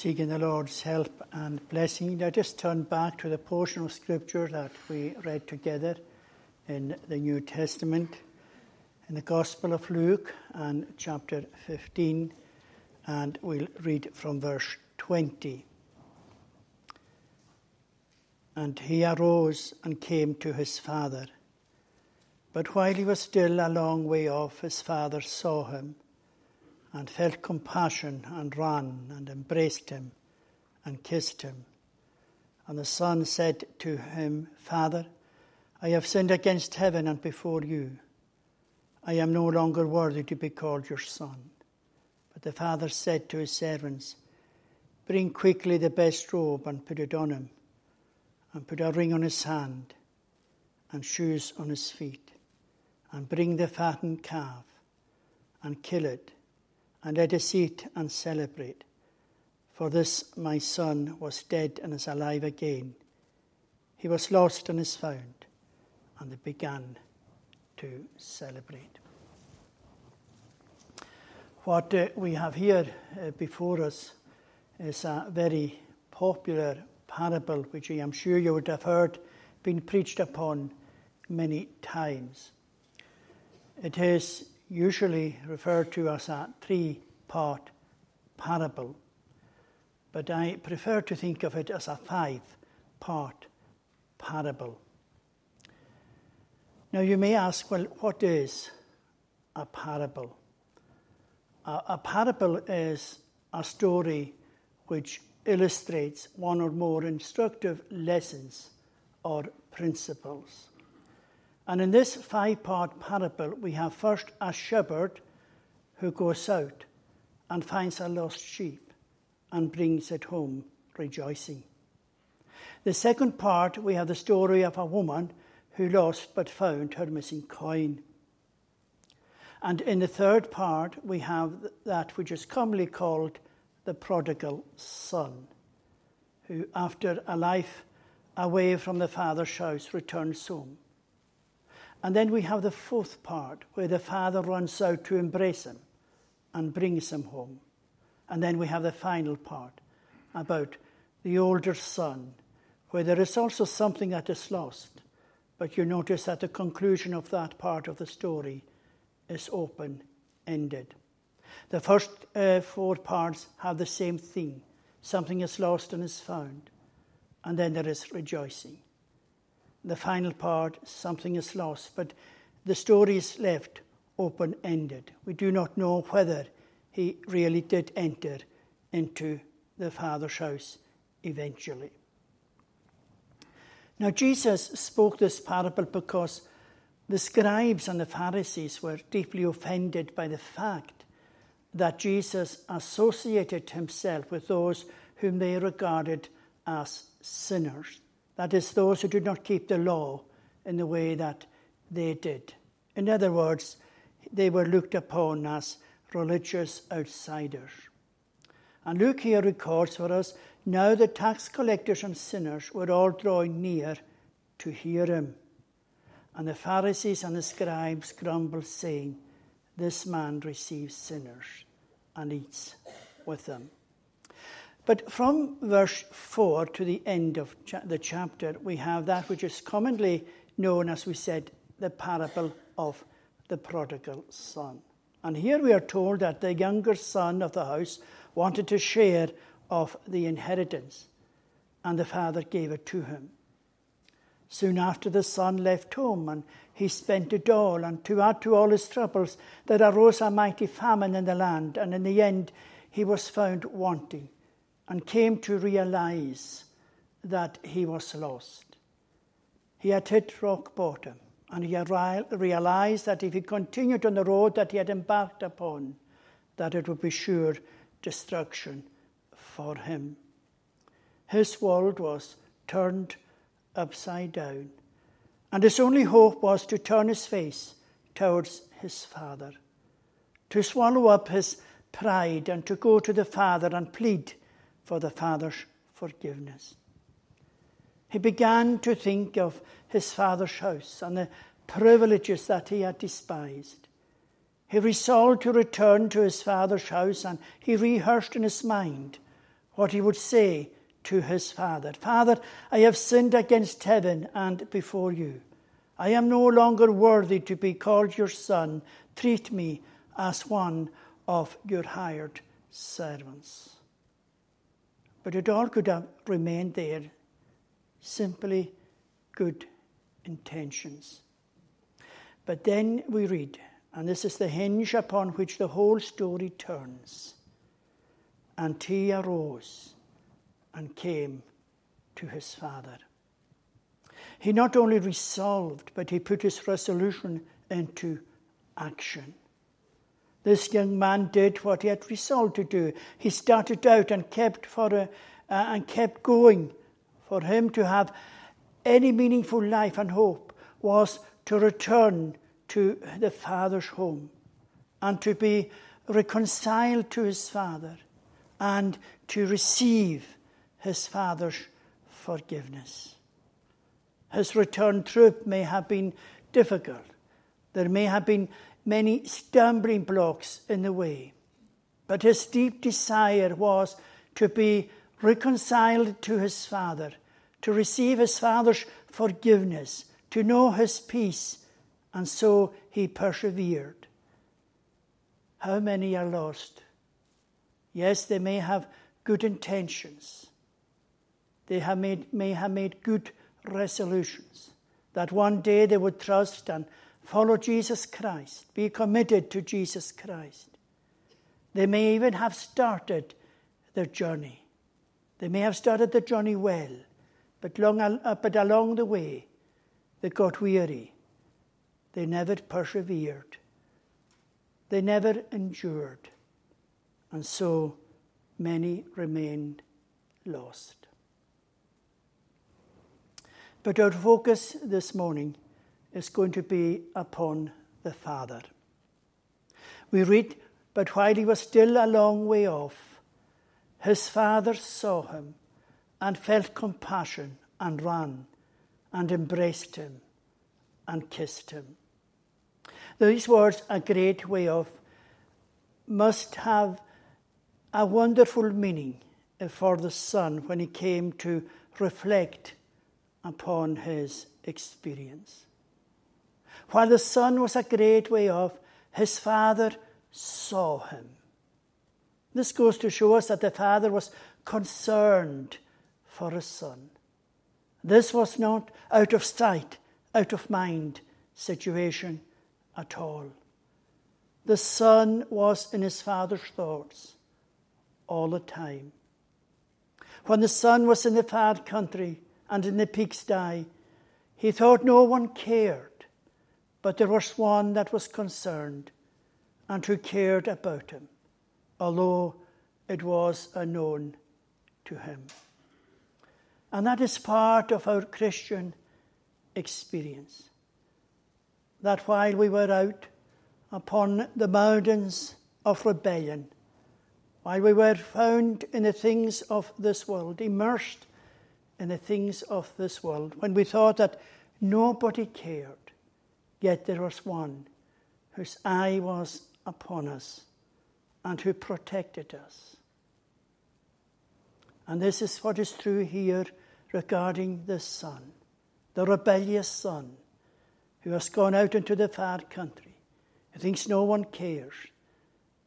seeking the Lord's help and blessing, let us turn back to the portion of Scripture that we read together in the New Testament, in the Gospel of Luke and chapter 15, and we'll read from verse 20. And he arose and came to his father. But while he was still a long way off, his father saw him and felt compassion and ran and embraced him and kissed him. And the son said to him, Father, I have sinned against heaven and before you. I am no longer worthy to be called your son. But the father said to his servants, Bring quickly the best robe and put it on him, and put a ring on his hand and shoes on his feet, and bring the fattened calf and kill it and let us eat and celebrate. For this my son was dead and is alive again. He was lost and is found. And they began to celebrate. What uh, we have here uh, before us is a very popular parable, which I am sure you would have heard been preached upon many times. It is usually referred to as a three part parable, but I prefer to think of it as a five part parable. Now, you may ask, well, what is a parable? A, a parable is a story which illustrates one or more instructive lessons or principles. And in this five part parable, we have first a shepherd who goes out and finds a lost sheep and brings it home rejoicing. The second part, we have the story of a woman who lost but found her missing coin. And in the third part, we have that which is commonly called the prodigal son, who, after a life away from the father's house, returns home. And then we have the fourth part, where the father runs out to embrace him and brings him home. And then we have the final part about the older son, where there is also something that is lost. But you notice that the conclusion of that part of the story is open ended. The first uh, four parts have the same thing something is lost and is found, and then there is rejoicing the final part, something is lost, but the story is left open ended. We do not know whether he really did enter into the Father's house eventually. Now, Jesus spoke this parable because the scribes and the Pharisees were deeply offended by the fact that Jesus associated himself with those whom they regarded as sinners. That is, those who did not keep the law in the way that they did. In other words, they were looked upon as religious outsiders. And Luke here records for us now the tax collectors and sinners were all drawing near to hear him. And the Pharisees and the scribes grumbled, saying, This man receives sinners and eats with them. But from verse 4 to the end of cha- the chapter, we have that which is commonly known, as we said, the parable of the prodigal son. And here we are told that the younger son of the house wanted to share of the inheritance, and the father gave it to him. Soon after, the son left home, and he spent it all. And to add to all his troubles, there arose a mighty famine in the land, and in the end, he was found wanting and came to realize that he was lost. He had hit rock bottom, and he had realized that if he continued on the road that he had embarked upon, that it would be sure destruction for him. His world was turned upside down, and his only hope was to turn his face towards his father, to swallow up his pride and to go to the father and plead for the Father's forgiveness. He began to think of his father's house and the privileges that he had despised. He resolved to return to his father's house and he rehearsed in his mind what he would say to his father Father, I have sinned against heaven and before you. I am no longer worthy to be called your son. Treat me as one of your hired servants. But it all could have remained there, simply good intentions. But then we read, and this is the hinge upon which the whole story turns. And he arose and came to his father. He not only resolved, but he put his resolution into action. This young man did what he had resolved to do. He started out and kept for a, uh, and kept going. For him to have any meaningful life and hope was to return to the Father's home and to be reconciled to his Father and to receive his Father's forgiveness. His return trip may have been difficult. There may have been many stumbling blocks in the way. But his deep desire was to be reconciled to his Father, to receive his Father's forgiveness, to know his peace, and so he persevered. How many are lost? Yes, they may have good intentions. They have made, may have made good resolutions that one day they would trust and follow Jesus Christ, be committed to Jesus Christ. They may even have started their journey. They may have started the journey well, but, long, uh, but along the way they got weary. They never persevered. They never endured. And so many remained lost. But our focus this morning is going to be upon the Father. We read, But while he was still a long way off, his father saw him and felt compassion and ran and embraced him and kissed him. These words, a great way off, must have a wonderful meaning for the son when he came to reflect upon his experience. While the son was a great way off, his father saw him. This goes to show us that the father was concerned for his son. This was not out of sight, out of mind situation at all. The son was in his father's thoughts all the time. When the son was in the far country and in the pigsty, he thought no one cared. But there was one that was concerned and who cared about him, although it was unknown to him. And that is part of our Christian experience. That while we were out upon the mountains of rebellion, while we were found in the things of this world, immersed in the things of this world, when we thought that nobody cared, Yet there was one whose eye was upon us and who protected us. And this is what is true here regarding the son, the rebellious son who has gone out into the far country, who thinks no one cares,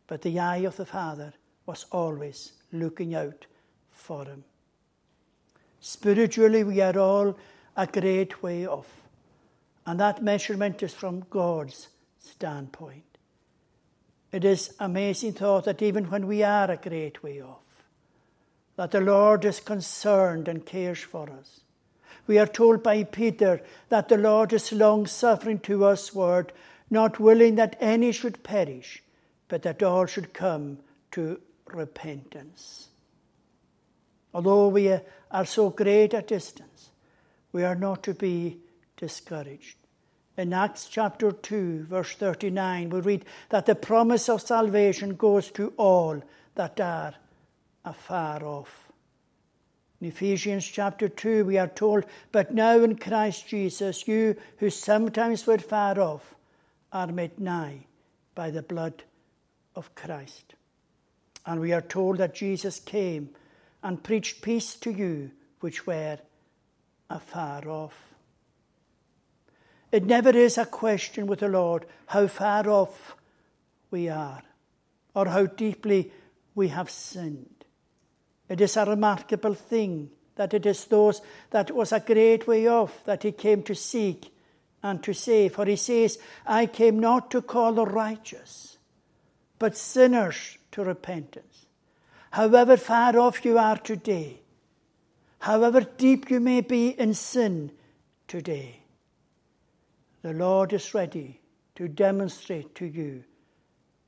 but the eye of the Father was always looking out for him. Spiritually, we are all a great way off. And that measurement is from God's standpoint. It is amazing thought that even when we are a great way off, that the Lord is concerned and cares for us. We are told by Peter that the Lord is long suffering to us, word, not willing that any should perish, but that all should come to repentance. Although we are so great a distance, we are not to be discouraged. In Acts chapter 2, verse 39, we read that the promise of salvation goes to all that are afar off. In Ephesians chapter 2, we are told, But now in Christ Jesus, you who sometimes were far off are made nigh by the blood of Christ. And we are told that Jesus came and preached peace to you which were afar off. It never is a question with the Lord how far off we are or how deeply we have sinned. It is a remarkable thing that it is those that was a great way off that he came to seek and to save. For he says, I came not to call the righteous, but sinners to repentance. However far off you are today, however deep you may be in sin today, the Lord is ready to demonstrate to you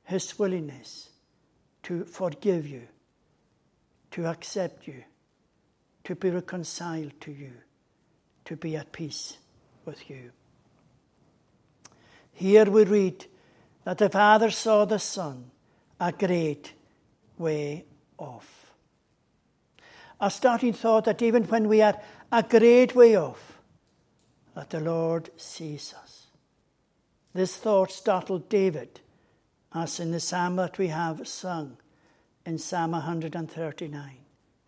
his willingness to forgive you, to accept you, to be reconciled to you, to be at peace with you. Here we read that the Father saw the Son a great way off. A starting thought that even when we are a great way off, that the Lord sees us. This thought startled David, as in the psalm that we have sung in Psalm 139,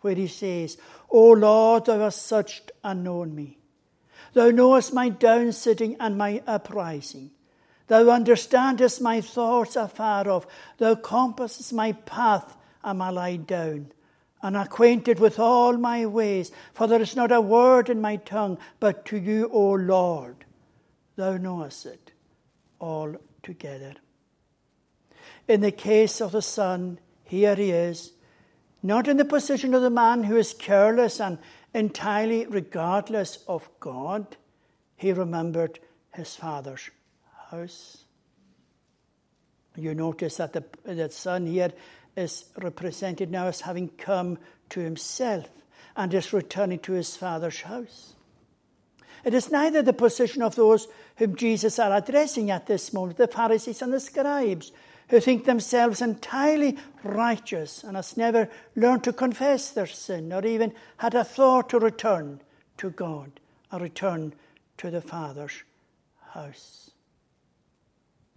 where he says, O Lord, thou hast searched and known me. Thou knowest my down sitting and my uprising. Thou understandest my thoughts afar off. Thou compassest my path and my lie down, and acquainted with all my ways. For there is not a word in my tongue, but to you, O Lord, thou knowest it all together. In the case of the Son, here he is, not in the position of the man who is careless and entirely regardless of God. He remembered his father's house. You notice that the that son here is represented now as having come to himself and is returning to his father's house. It is neither the position of those whom Jesus are addressing at this moment, the Pharisees and the scribes, who think themselves entirely righteous and has never learned to confess their sin or even had a thought to return to God, a return to the Father's house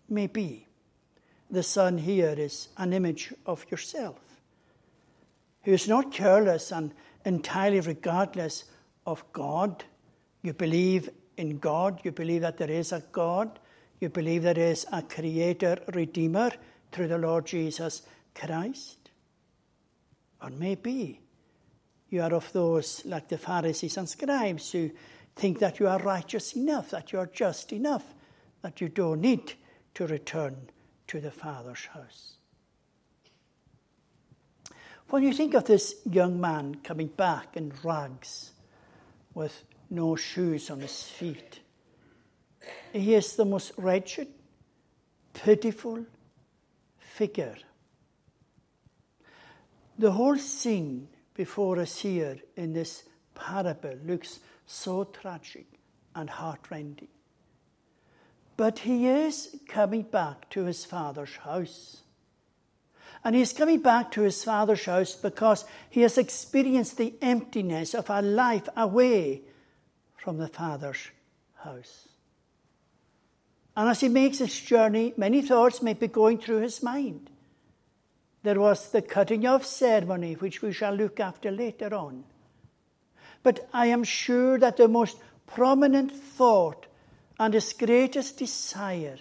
may be. The Son here is an image of yourself, who is not careless and entirely regardless of God. You believe in God, you believe that there is a God, you believe there is a Creator, Redeemer through the Lord Jesus Christ. Or maybe you are of those like the Pharisees and scribes who think that you are righteous enough, that you are just enough, that you don't need to return to the Father's house. When you think of this young man coming back in rags with no shoes on his feet, he is the most wretched, pitiful figure. The whole scene before us here in this parable looks so tragic and heartrending. But he is coming back to his father's house. And he's coming back to his father's house because he has experienced the emptiness of a life away from the father's house. And as he makes his journey, many thoughts may be going through his mind. There was the cutting off ceremony, which we shall look after later on. But I am sure that the most prominent thought and his greatest desire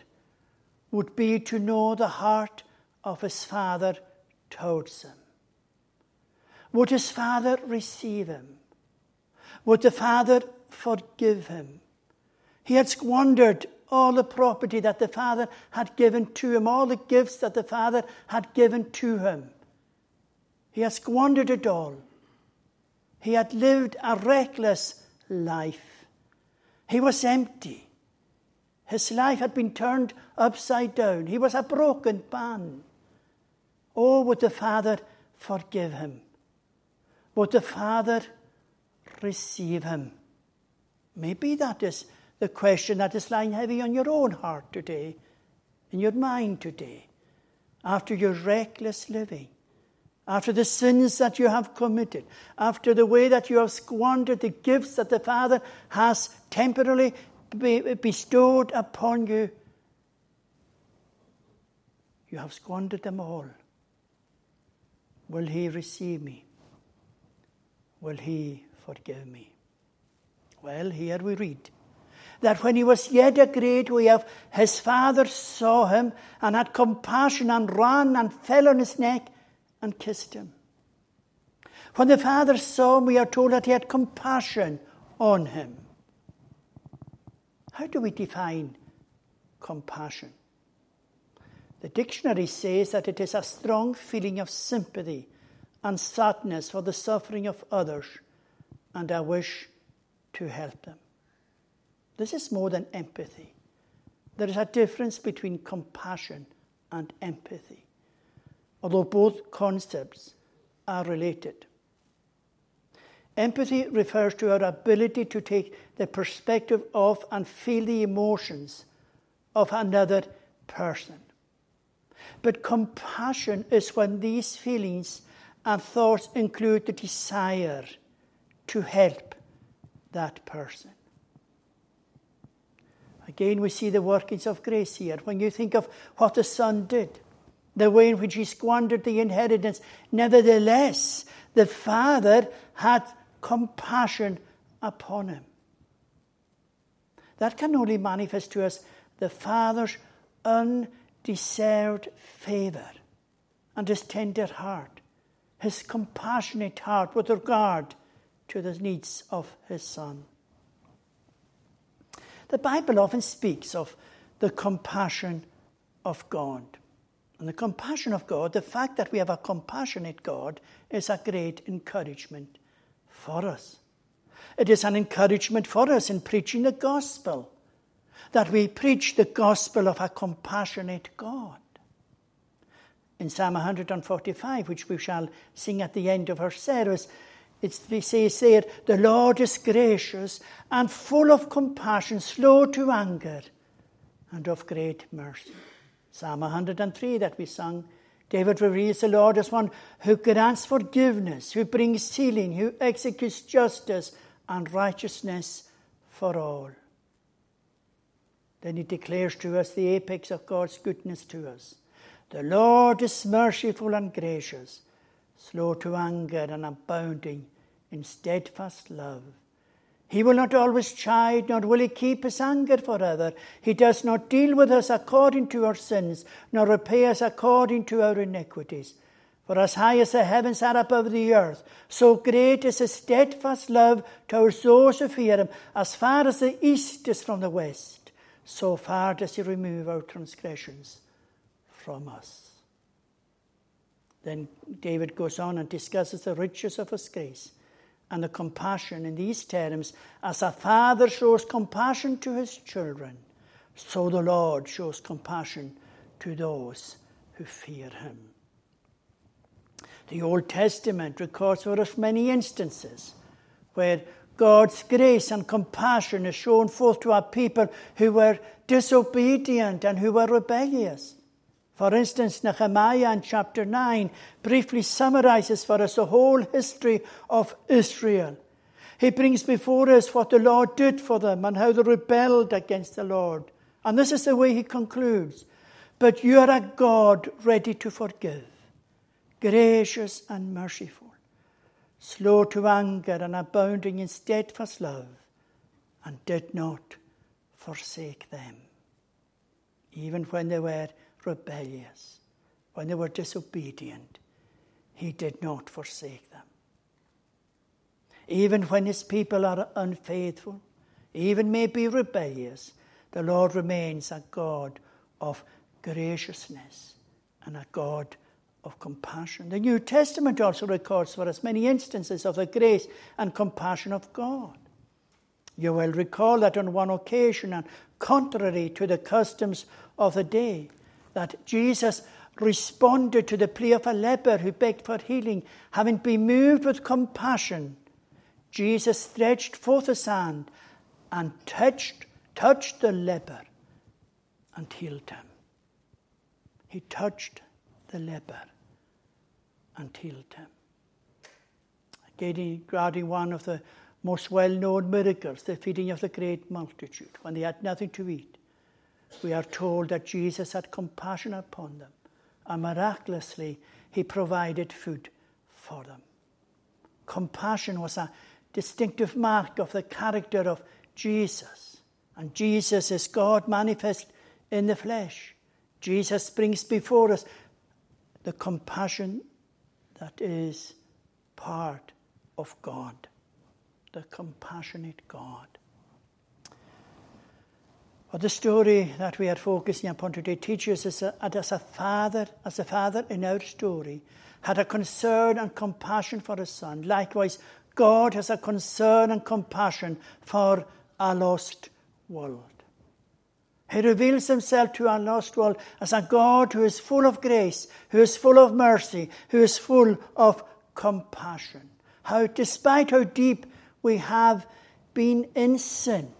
would be to know the heart of his father towards him. Would his father receive him? Would the father forgive him? He had squandered all the property that the father had given to him, all the gifts that the father had given to him. He had squandered it all. He had lived a reckless life. He was empty. His life had been turned upside down. He was a broken man. Oh, would the Father forgive him? Would the Father receive him? Maybe that is the question that is lying heavy on your own heart today, in your mind today, after your reckless living, after the sins that you have committed, after the way that you have squandered the gifts that the Father has temporarily bestowed upon you, you have squandered them all. Will he receive me? will he forgive me? Well, here we read that when he was yet a great way off, his father saw him and had compassion and ran and fell on his neck and kissed him. When the father saw him, we are told that he had compassion on him. How do we define compassion? The dictionary says that it is a strong feeling of sympathy and sadness for the suffering of others and a wish to help them. This is more than empathy. There is a difference between compassion and empathy, although both concepts are related. Empathy refers to our ability to take the perspective of and feel the emotions of another person. But compassion is when these feelings and thoughts include the desire to help that person. Again, we see the workings of grace here. When you think of what the Son did, the way in which he squandered the inheritance, nevertheless, the Father had compassion upon him. That can only manifest to us the Father's undeserved favour and his tender heart, his compassionate heart with regard to the needs of his Son. The Bible often speaks of the compassion of God. And the compassion of God, the fact that we have a compassionate God, is a great encouragement for us. It is an encouragement for us in preaching the gospel, that we preach the gospel of a compassionate God. In Psalm 145, which we shall sing at the end of our service, it says there, The Lord is gracious and full of compassion, slow to anger, and of great mercy. Psalm 103 that we sung David reveals the Lord as one who grants forgiveness, who brings healing, who executes justice and righteousness for all. Then he declares to us the apex of God's goodness to us. The Lord is merciful and gracious, slow to anger and abounding in steadfast love. He will not always chide, nor will he keep his anger forever. He does not deal with us according to our sins, nor repay us according to our iniquities. For as high as the heavens are above the earth, so great is his steadfast love towards those who fear him. As far as the east is from the west, so far does he remove our transgressions from us. Then David goes on and discusses the riches of his grace and the compassion in these terms as a father shows compassion to his children, so the Lord shows compassion to those who fear him. The Old Testament records for us many instances where God's grace and compassion is shown forth to a people who were disobedient and who were rebellious. For instance, Nehemiah in chapter 9 briefly summarizes for us the whole history of Israel. He brings before us what the Lord did for them and how they rebelled against the Lord. And this is the way he concludes But you are a God ready to forgive, gracious and merciful, slow to anger and abounding in steadfast love, and did not forsake them, even when they were rebellious, when they were disobedient, he did not forsake them. Even when his people are unfaithful, even may be rebellious, the Lord remains a God of graciousness and a God of compassion. The New Testament also records for us many instances of the grace and compassion of God. You will recall that on one occasion, and contrary to the customs of the day, that Jesus responded to the plea of a leper who begged for healing. Having been moved with compassion, Jesus stretched forth his hand and touched, touched the leper and healed him. He touched the leper and healed him. Again, regarding one of the most well known miracles, the feeding of the great multitude, when they had nothing to eat we are told that Jesus had compassion upon them, and miraculously, he provided food for them. Compassion was a distinctive mark of the character of Jesus. And Jesus is God manifest in the flesh. Jesus brings before us the compassion that is part of God, the compassionate God. But the story that we are focusing upon today teaches us that as a father, as a father in our story, had a concern and compassion for his son. Likewise, God has a concern and compassion for a lost world. He reveals himself to our lost world as a God who is full of grace, who is full of mercy, who is full of compassion. How, despite how deep we have been in sin,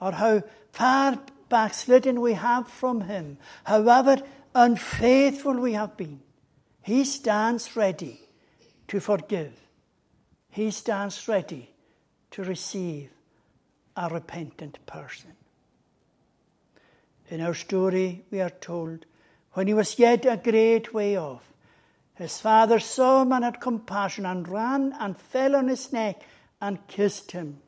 or how far backslidden we have from Him, however unfaithful we have been, He stands ready to forgive. He stands ready to receive a repentant person. In our story, we are told, when he was yet a great way off, his father saw him and had compassion and ran and fell on his neck and kissed him.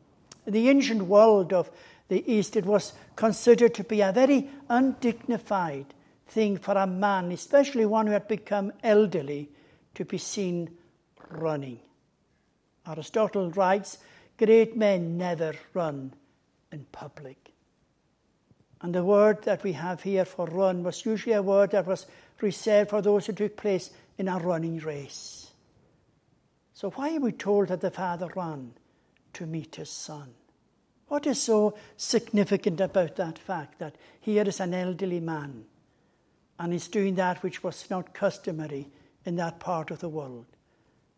In the ancient world of the East, it was considered to be a very undignified thing for a man, especially one who had become elderly, to be seen running. Aristotle writes, Great men never run in public. And the word that we have here for run was usually a word that was reserved for those who took place in a running race. So, why are we told that the father ran to meet his son? What is so significant about that fact that here is an elderly man and he's doing that which was not customary in that part of the world?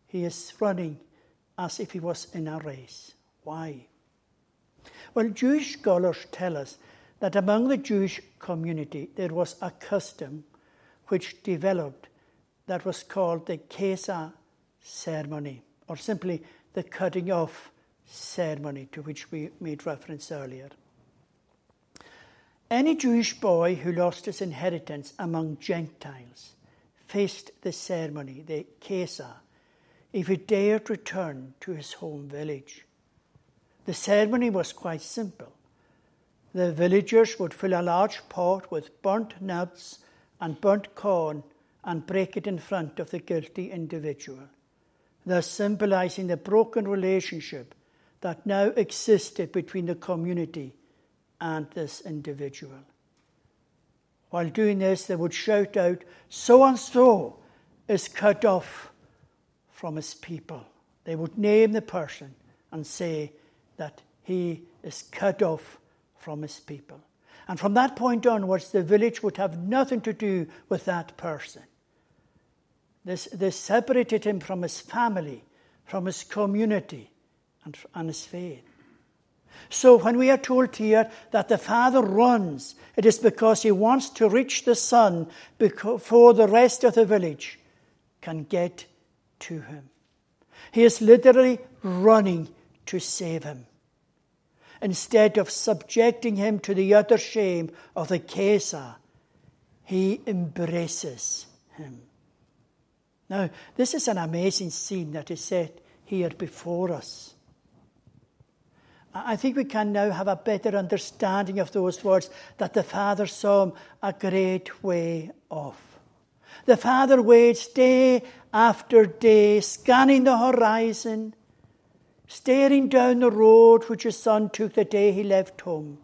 He is running as if he was in a race. Why? Well, Jewish scholars tell us that among the Jewish community there was a custom which developed that was called the Kesa ceremony, or simply the cutting off ceremony to which we made reference earlier. Any Jewish boy who lost his inheritance among Gentiles faced the ceremony, the Kesa, if he dared return to his home village. The ceremony was quite simple. The villagers would fill a large pot with burnt nuts and burnt corn and break it in front of the guilty individual, thus symbolizing the broken relationship that now existed between the community and this individual. While doing this, they would shout out, So and so is cut off from his people. They would name the person and say that he is cut off from his people. And from that point onwards, the village would have nothing to do with that person. This, this separated him from his family, from his community, and, and his faith. So when we are told here that the father runs, it is because he wants to reach the son before the rest of the village can get to him. He is literally running to save him instead of subjecting him to the utter shame of the Kesa, he embraces him. Now, this is an amazing scene that is set here before us. I think we can now have a better understanding of those words that the Father saw a great way off. The Father waits day after day, scanning the horizon, staring down the road which his son took the day he left home,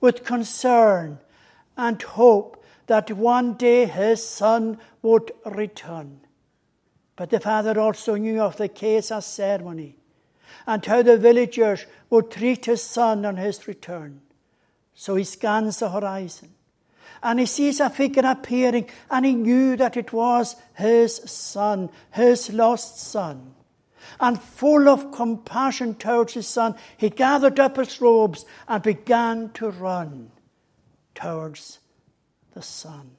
with concern and hope that one day his son would return. But the father also knew of the Kesa ceremony and how the villagers would treat his son on his return. So he scans the horizon and he sees a figure appearing and he knew that it was his son, his lost son and full of compassion towards his son, he gathered up his robes and began to run towards the son.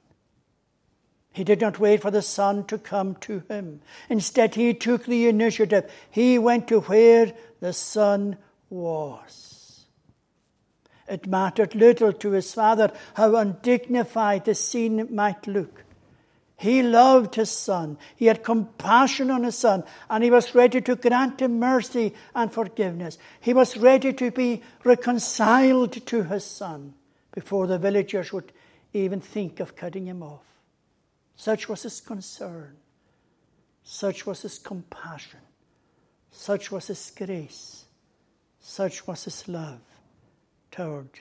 He did not wait for the son to come to him. Instead, he took the initiative. He went to where the son was. It mattered little to his father how undignified the scene might look. He loved his son. He had compassion on his son, and he was ready to grant him mercy and forgiveness. He was ready to be reconciled to his son before the villagers would even think of cutting him off. Such was his concern. Such was his compassion. Such was his grace. Such was his love toward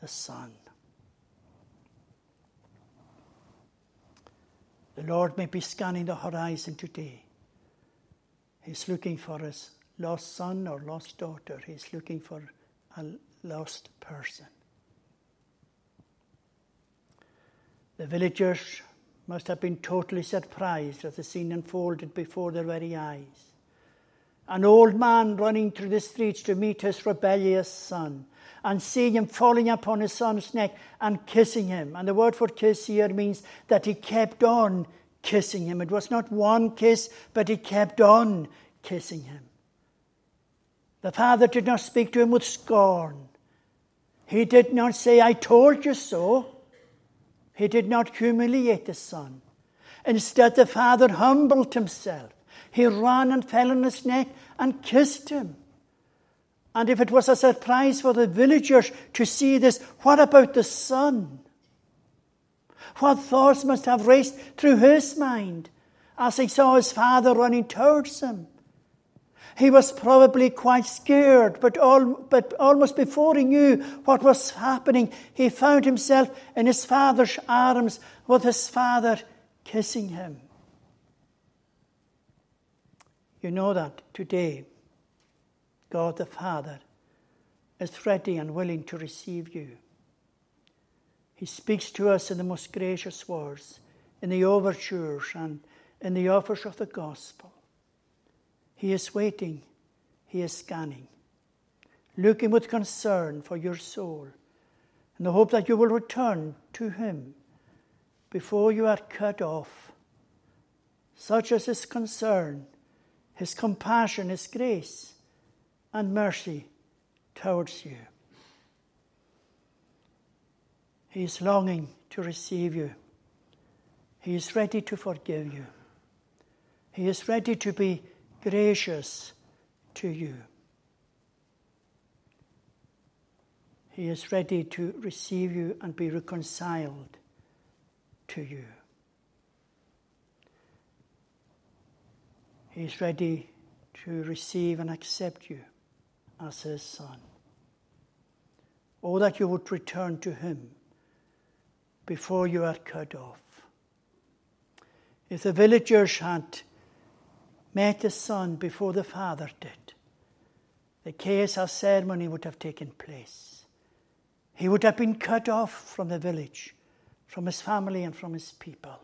the Son. The Lord may be scanning the horizon today. He's looking for his lost son or lost daughter. He's looking for a lost person. The villagers must have been totally surprised as the scene unfolded before their very eyes. An old man running through the streets to meet his rebellious son and seeing him falling upon his son's neck and kissing him. And the word for kiss here means that he kept on kissing him. It was not one kiss, but he kept on kissing him. The father did not speak to him with scorn. He did not say, I told you so. He did not humiliate the son. Instead, the father humbled himself. He ran and fell on his neck and kissed him. And if it was a surprise for the villagers to see this, what about the son? What thoughts must have raced through his mind as he saw his father running towards him? He was probably quite scared, but, all, but almost before he knew what was happening, he found himself in his father's arms with his father kissing him. You know that today God the Father is ready and willing to receive you. He speaks to us in the most gracious words, in the overtures and in the offers of the gospel. He is waiting, He is scanning, looking with concern for your soul, in the hope that you will return to Him before you are cut off. Such is His concern, His compassion, His grace and mercy towards you. He is longing to receive you. He is ready to forgive you. He is ready to be gracious to you. He is ready to receive you and be reconciled to you. He is ready to receive and accept you as his son. Oh, that you would return to him before you are cut off. If the villagers had met the son before the father did, the Kesah ceremony would have taken place. He would have been cut off from the village, from his family, and from his people.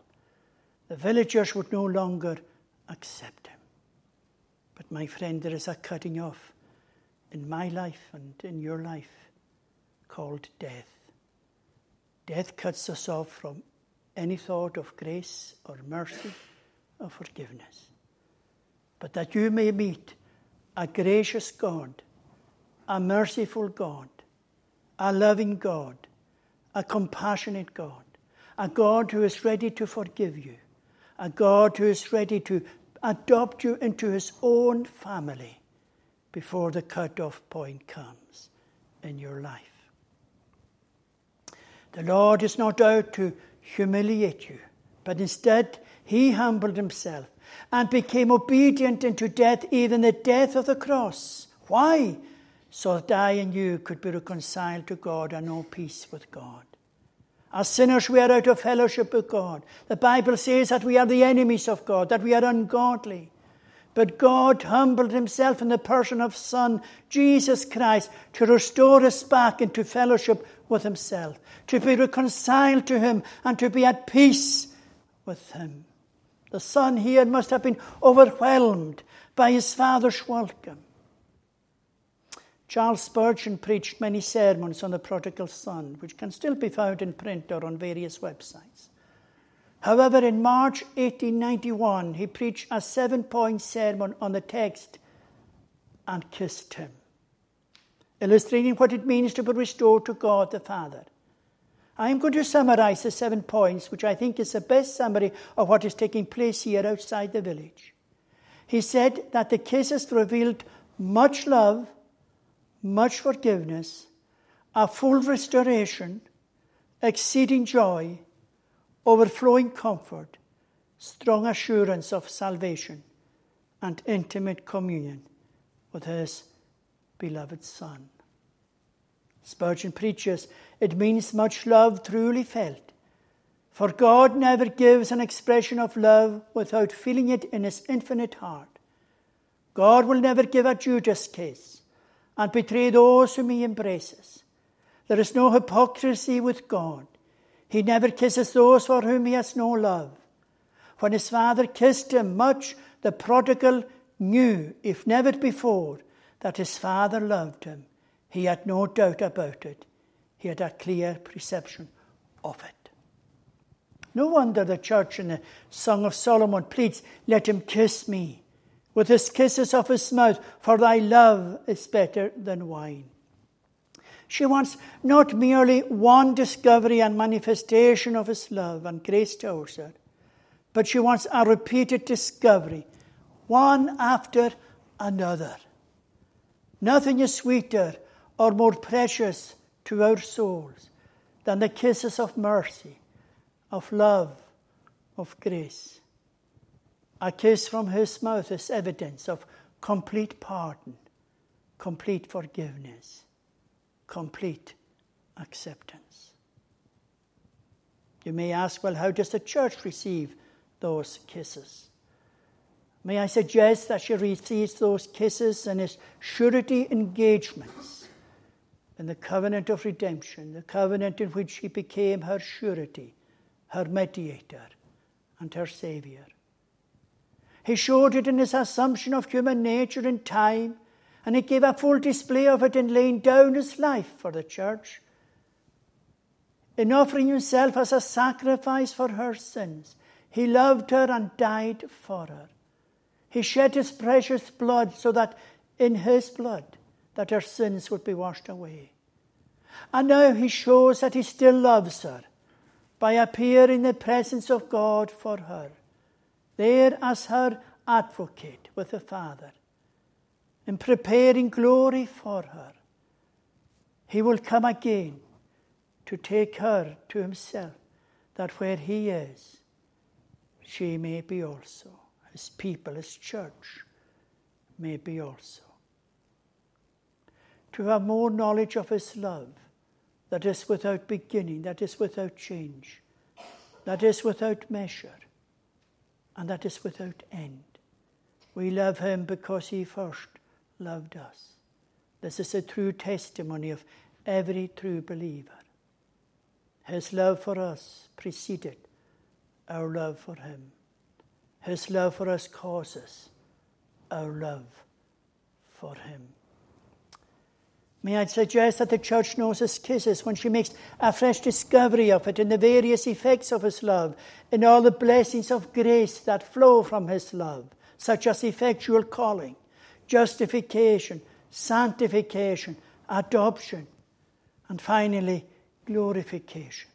The villagers would no longer accept him. But, my friend, there is a cutting off in my life and in your life called death. Death cuts us off from any thought of grace or mercy or forgiveness. But that you may meet a gracious God, a merciful God, a loving God, a compassionate God, a God who is ready to forgive you, a God who is ready to adopt you into his own family before the cut-off point comes in your life. The Lord is not out to humiliate you, but instead he humbled himself and became obedient unto death, even the death of the cross. Why? So that I and you could be reconciled to God and know peace with God. As sinners, we are out of fellowship with God. The Bible says that we are the enemies of God, that we are ungodly. But God humbled himself in the person of Son, Jesus Christ, to restore us back into fellowship with himself, to be reconciled to him, and to be at peace with him. The Son here must have been overwhelmed by his Father's welcome. Charles Spurgeon preached many sermons on the prodigal son, which can still be found in print or on various websites. However, in March 1891, he preached a seven point sermon on the text and kissed him, illustrating what it means to be restored to God the Father. I'm going to summarize the seven points, which I think is the best summary of what is taking place here outside the village. He said that the kisses revealed much love, much forgiveness, a full restoration, exceeding joy, overflowing comfort, strong assurance of salvation, and intimate communion with his beloved Son. Spurgeon preaches, it means much love truly felt. For God never gives an expression of love without feeling it in his infinite heart. God will never give a Judas kiss and betray those whom he embraces. There is no hypocrisy with God. He never kisses those for whom he has no love. When his father kissed him much, the prodigal knew, if never before, that his father loved him. He had no doubt about it. He had a clear perception of it. No wonder the church in the Song of Solomon pleads, Let him kiss me with his kisses of his mouth, for thy love is better than wine. She wants not merely one discovery and manifestation of his love and grace towards her, but she wants a repeated discovery, one after another. Nothing is sweeter or more precious to our souls than the kisses of mercy, of love, of grace. A kiss from his mouth is evidence of complete pardon, complete forgiveness, complete acceptance. You may ask, well, how does the church receive those kisses? May I suggest that she receives those kisses and his surety engagements in the covenant of redemption, the covenant in which he became her surety, her mediator, and her Saviour. He showed it in his assumption of human nature in time, and he gave a full display of it in laying down his life for the church, in offering himself as a sacrifice for her sins. He loved her and died for her. He shed his precious blood so that in his blood that her sins would be washed away. And now he shows that he still loves her by appearing in the presence of God for her, there as her advocate with the Father, in preparing glory for her. He will come again to take her to himself, that where he is, she may be also his people, his church, may be also. To have more knowledge of his love that is without beginning, that is without change, that is without measure, and that is without end. We love him because he first loved us. This is a true testimony of every true believer. His love for us preceded our love for him. His love for us causes our love for Him. May I suggest that the church knows His kisses when she makes a fresh discovery of it in the various effects of His love, in all the blessings of grace that flow from His love, such as effectual calling, justification, sanctification, adoption, and finally, glorification.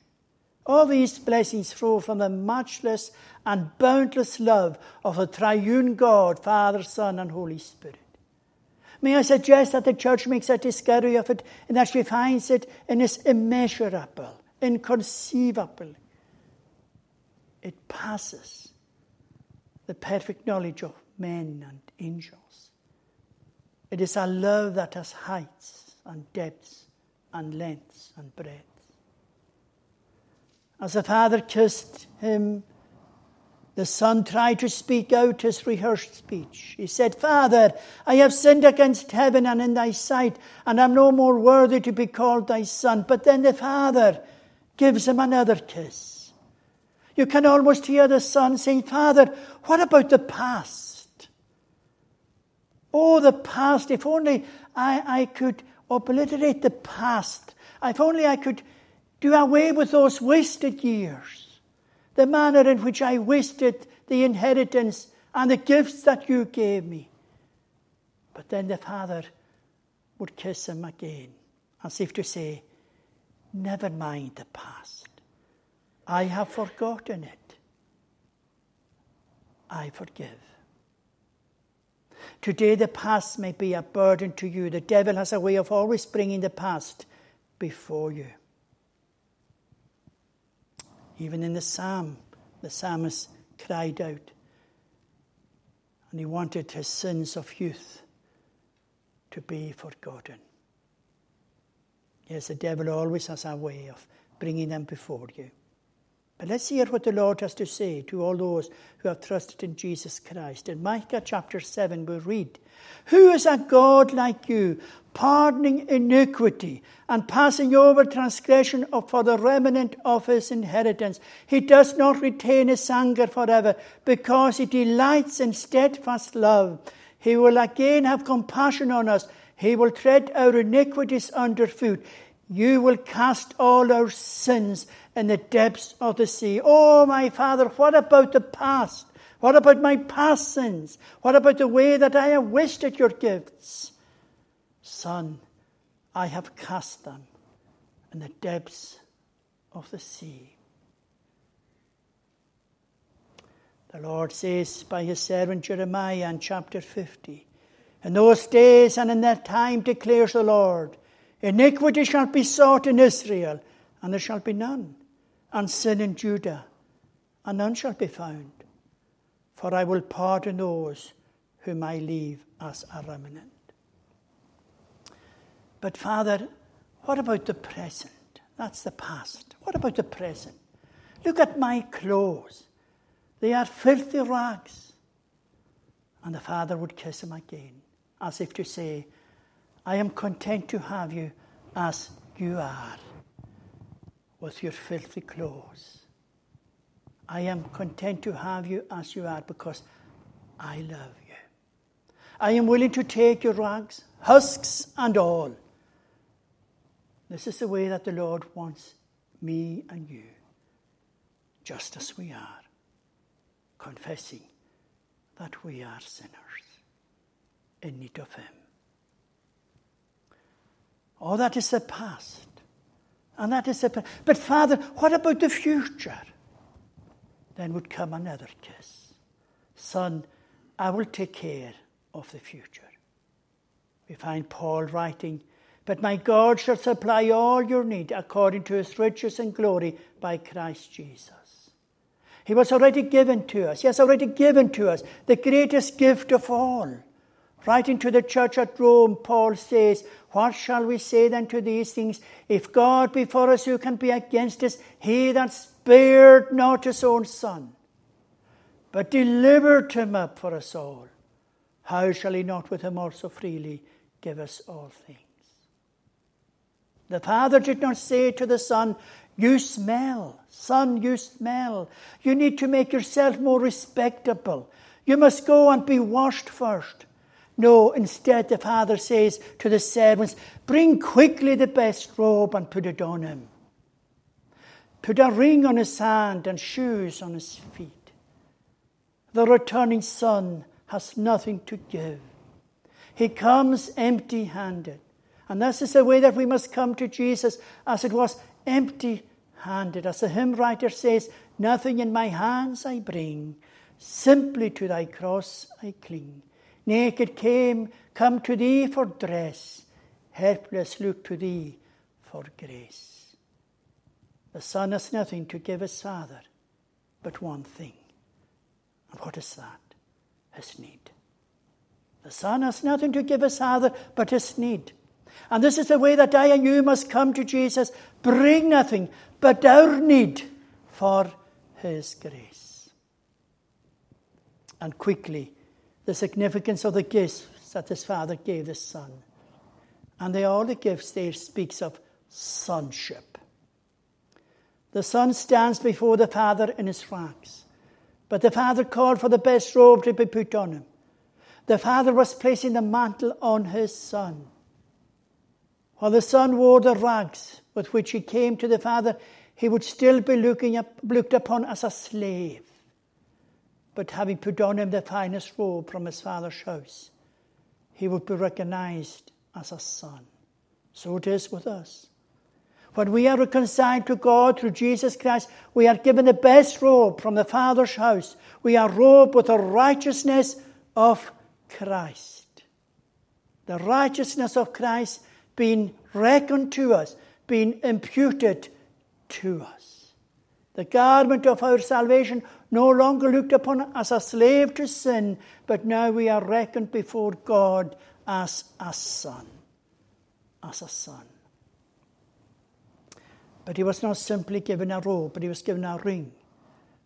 All these blessings flow from the matchless and boundless love of the triune God, Father, Son, and Holy Spirit. May I suggest that the church makes a discovery of it and that she finds it in its immeasurable, inconceivable. It passes the perfect knowledge of men and angels. It is a love that has heights and depths and lengths and breadth. As the father kissed him, the son tried to speak out his rehearsed speech. He said, Father, I have sinned against heaven and in thy sight, and I am no more worthy to be called thy son. But then the father gives him another kiss. You can almost hear the son saying, Father, what about the past? Oh, the past. If only I, I could obliterate the past. If only I could do away with those wasted years, the manner in which I wasted the inheritance and the gifts that you gave me. But then the father would kiss him again, as if to say, Never mind the past. I have forgotten it. I forgive. Today, the past may be a burden to you. The devil has a way of always bringing the past before you. Even in the psalm, the psalmist cried out, and he wanted his sins of youth to be forgotten. Yes, the devil always has a way of bringing them before you. But let's hear what the Lord has to say to all those who have trusted in Jesus Christ. In Micah chapter 7, we read, Who is a God like you, pardoning iniquity and passing over transgression for the remnant of his inheritance? He does not retain his anger forever, because he delights in steadfast love. He will again have compassion on us. He will tread our iniquities underfoot. You will cast all our sins in the depths of the sea. Oh, my Father, what about the past? What about my past sins? What about the way that I have wasted your gifts? Son, I have cast them in the depths of the sea. The Lord says by his servant Jeremiah in chapter 50 In those days and in that time declares the Lord, iniquity shall be sought in Israel, and there shall be none and sin in Judah, and none shall be found. For I will pardon those whom I leave as a remnant. But, Father, what about the present? That's the past. What about the present? Look at my clothes. They are filthy rags. And the Father would kiss him again, as if to say, I am content to have you as you are with your filthy clothes. I am content to have you as you are because I love you. I am willing to take your rags, husks and all. This is the way that the Lord wants me and you, just as we are, confessing that we are sinners in need of Him. All that is the past. And that is the. But Father, what about the future? Then would come another kiss. Son, I will take care of the future. We find Paul writing, But my God shall supply all your need according to his riches and glory by Christ Jesus. He was already given to us. He has already given to us the greatest gift of all Writing to the church at Rome, Paul says, What shall we say then to these things? If God be for us, who can be against us? He that spared not his own son, but delivered him up for us all, how shall he not with him also freely give us all things? The Father did not say to the Son, You smell. Son, you smell. You need to make yourself more respectable. You must go and be washed first. No, instead, the father says to the servants, Bring quickly the best robe and put it on him. Put a ring on his hand and shoes on his feet. The returning son has nothing to give. He comes empty handed. And this is the way that we must come to Jesus, as it was empty handed. As the hymn writer says, Nothing in my hands I bring, simply to thy cross I cling. Naked came, come to thee for dress, helpless look to thee for grace. The Son has nothing to give his Father but one thing. And what is that? His need. The Son has nothing to give his Father but his need. And this is the way that I and you must come to Jesus. Bring nothing but our need for his grace. And quickly, the significance of the gifts that his father gave his son. And they all the gifts there speaks of sonship. The son stands before the father in his rags, but the father called for the best robe to be put on him. The father was placing the mantle on his son. While the son wore the rags with which he came to the father, he would still be looking up, looked upon as a slave but having put on him the finest robe from his father's house, he would be recognized as a son. So it is with us. When we are reconciled to God through Jesus Christ, we are given the best robe from the Father's house. We are robed with the righteousness of Christ. The righteousness of Christ being reckoned to us, being imputed to us. The garment of our salvation no longer looked upon as a slave to sin, but now we are reckoned before God as a son. As a son. But he was not simply given a robe, but he was given a ring.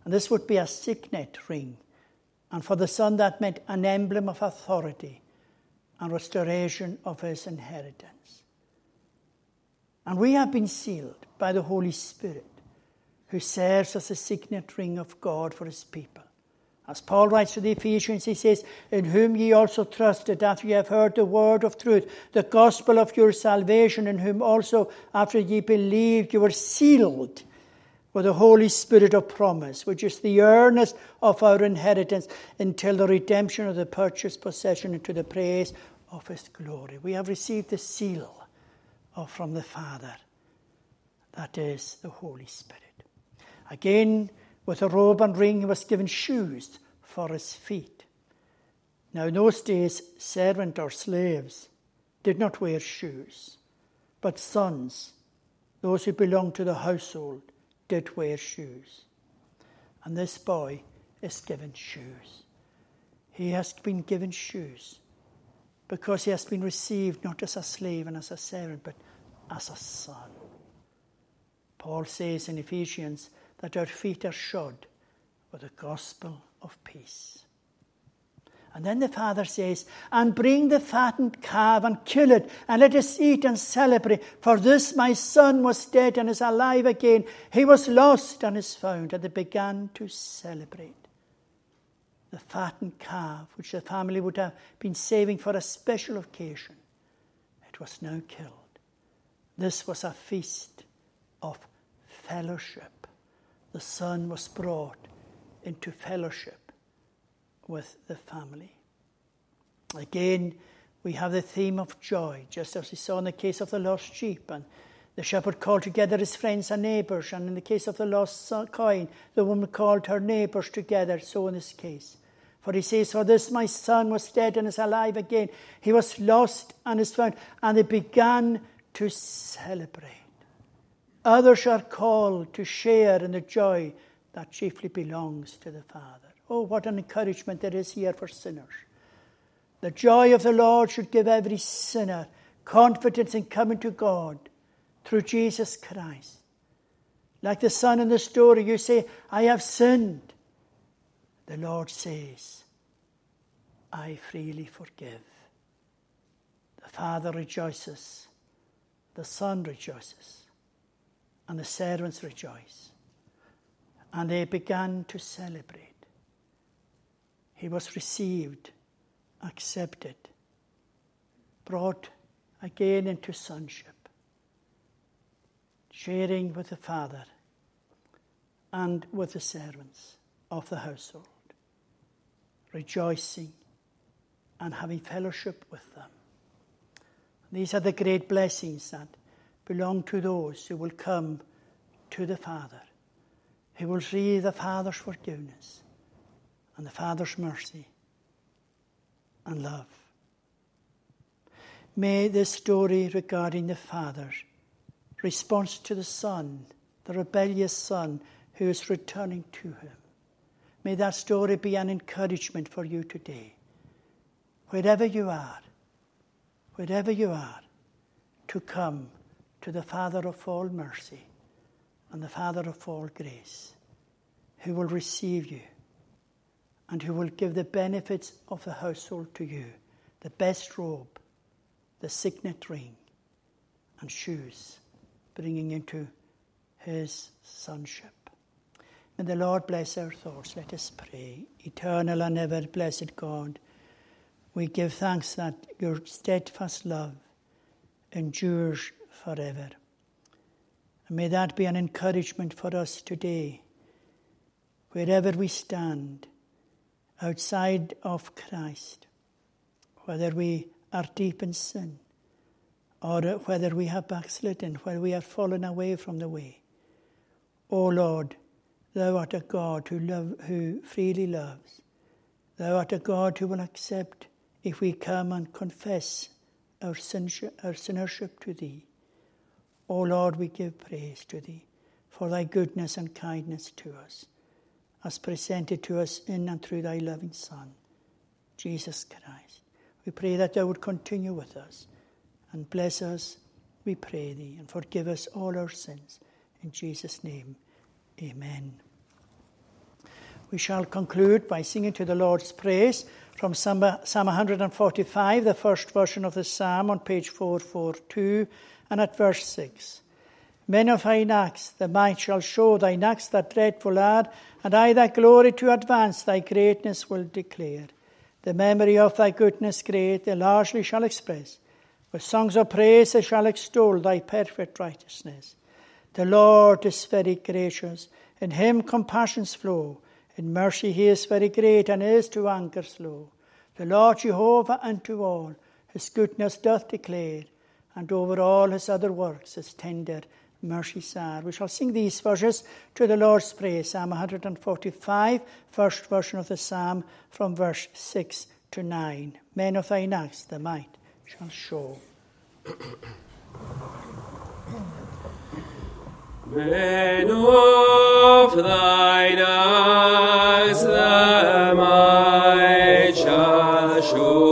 And this would be a signet ring. And for the son, that meant an emblem of authority and restoration of his inheritance. And we have been sealed by the Holy Spirit, who serves as a signet ring of God for his people. As Paul writes to the Ephesians, he says, In whom ye also trusted, after ye have heard the word of truth, the gospel of your salvation, in whom also, after ye believed, you were sealed with the Holy Spirit of promise, which is the earnest of our inheritance until the redemption of the purchased possession into the praise of his glory. We have received the seal from the Father, that is the Holy Spirit. Again, with a robe and ring, he was given shoes for his feet. Now, in those days, servant or slaves did not wear shoes, but sons, those who belonged to the household, did wear shoes. And this boy is given shoes. He has been given shoes because he has been received not as a slave and as a servant, but as a son. Paul says in Ephesians that our feet are shod with the gospel of peace. And then the father says, And bring the fattened calf and kill it, and let us eat and celebrate. For this my son was dead and is alive again. He was lost and is found. And they began to celebrate. The fattened calf, which the family would have been saving for a special occasion, it was now killed. This was a feast of fellowship the son was brought into fellowship with the family. Again, we have the theme of joy, just as we saw in the case of the lost sheep. And the shepherd called together his friends and neighbours. And in the case of the lost coin, the woman called her neighbours together. So in this case. For he says, For this my son was dead and is alive again. He was lost and is found. And they began to celebrate. Others are called to share in the joy that chiefly belongs to the Father. Oh, what an encouragement there is here for sinners. The joy of the Lord should give every sinner confidence in coming to God through Jesus Christ. Like the son in the story, you say, I have sinned. The Lord says, I freely forgive. The Father rejoices, the Son rejoices and the servants rejoiced. And they began to celebrate. He was received, accepted, brought again into sonship, sharing with the Father and with the servants of the household, rejoicing and having fellowship with them. These are the great blessings that belong to those who will come to the Father, who will see the Father's forgiveness and the Father's mercy and love. May this story regarding the Father's response to the Son, the rebellious Son who is returning to him, may that story be an encouragement for you today. Wherever you are, wherever you are, to come to the Father of all mercy and the Father of all grace, who will receive you and who will give the benefits of the household to you the best robe, the signet ring, and shoes, bringing into his sonship. May the Lord bless our thoughts. Let us pray. Eternal and ever blessed God, we give thanks that your steadfast love endures forever. May that be an encouragement for us today, wherever we stand outside of Christ, whether we are deep in sin or whether we have backslidden, whether we have fallen away from the way. O Lord, Thou art a God who, love, who freely loves. Thou art a God who will accept if we come and confess our, sin, our sinnership to Thee. O Lord, we give praise to Thee for Thy goodness and kindness to us, as presented to us in and through Thy loving Son, Jesus Christ. We pray that Thou would continue with us and bless us, we pray Thee, and forgive us all our sins. In Jesus' name, amen. We shall conclude by singing to the Lord's praise from Psalm 145, the first version of the psalm on page 442, and at verse 6. Men of thine acts, the might shall show thine acts that dreadful are, and I that glory to advance thy greatness will declare. The memory of thy goodness great they largely shall express. With songs of praise they shall extol thy perfect righteousness. The Lord is very gracious, in him compassions flow. In mercy he is very great, and is to anger slow. The Lord Jehovah unto all his goodness doth declare, and over all his other works his tender mercies are. We shall sing these verses to the Lord's praise. Psalm 145, first version of the psalm, from verse 6 to 9. Men of thine acts, the might shall show. Men of thine acts, the might shall show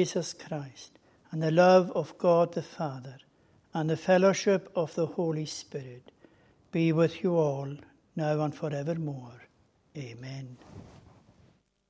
Jesus Christ, and the love of God the Father, and the fellowship of the Holy Spirit be with you all, now and forevermore. Amen.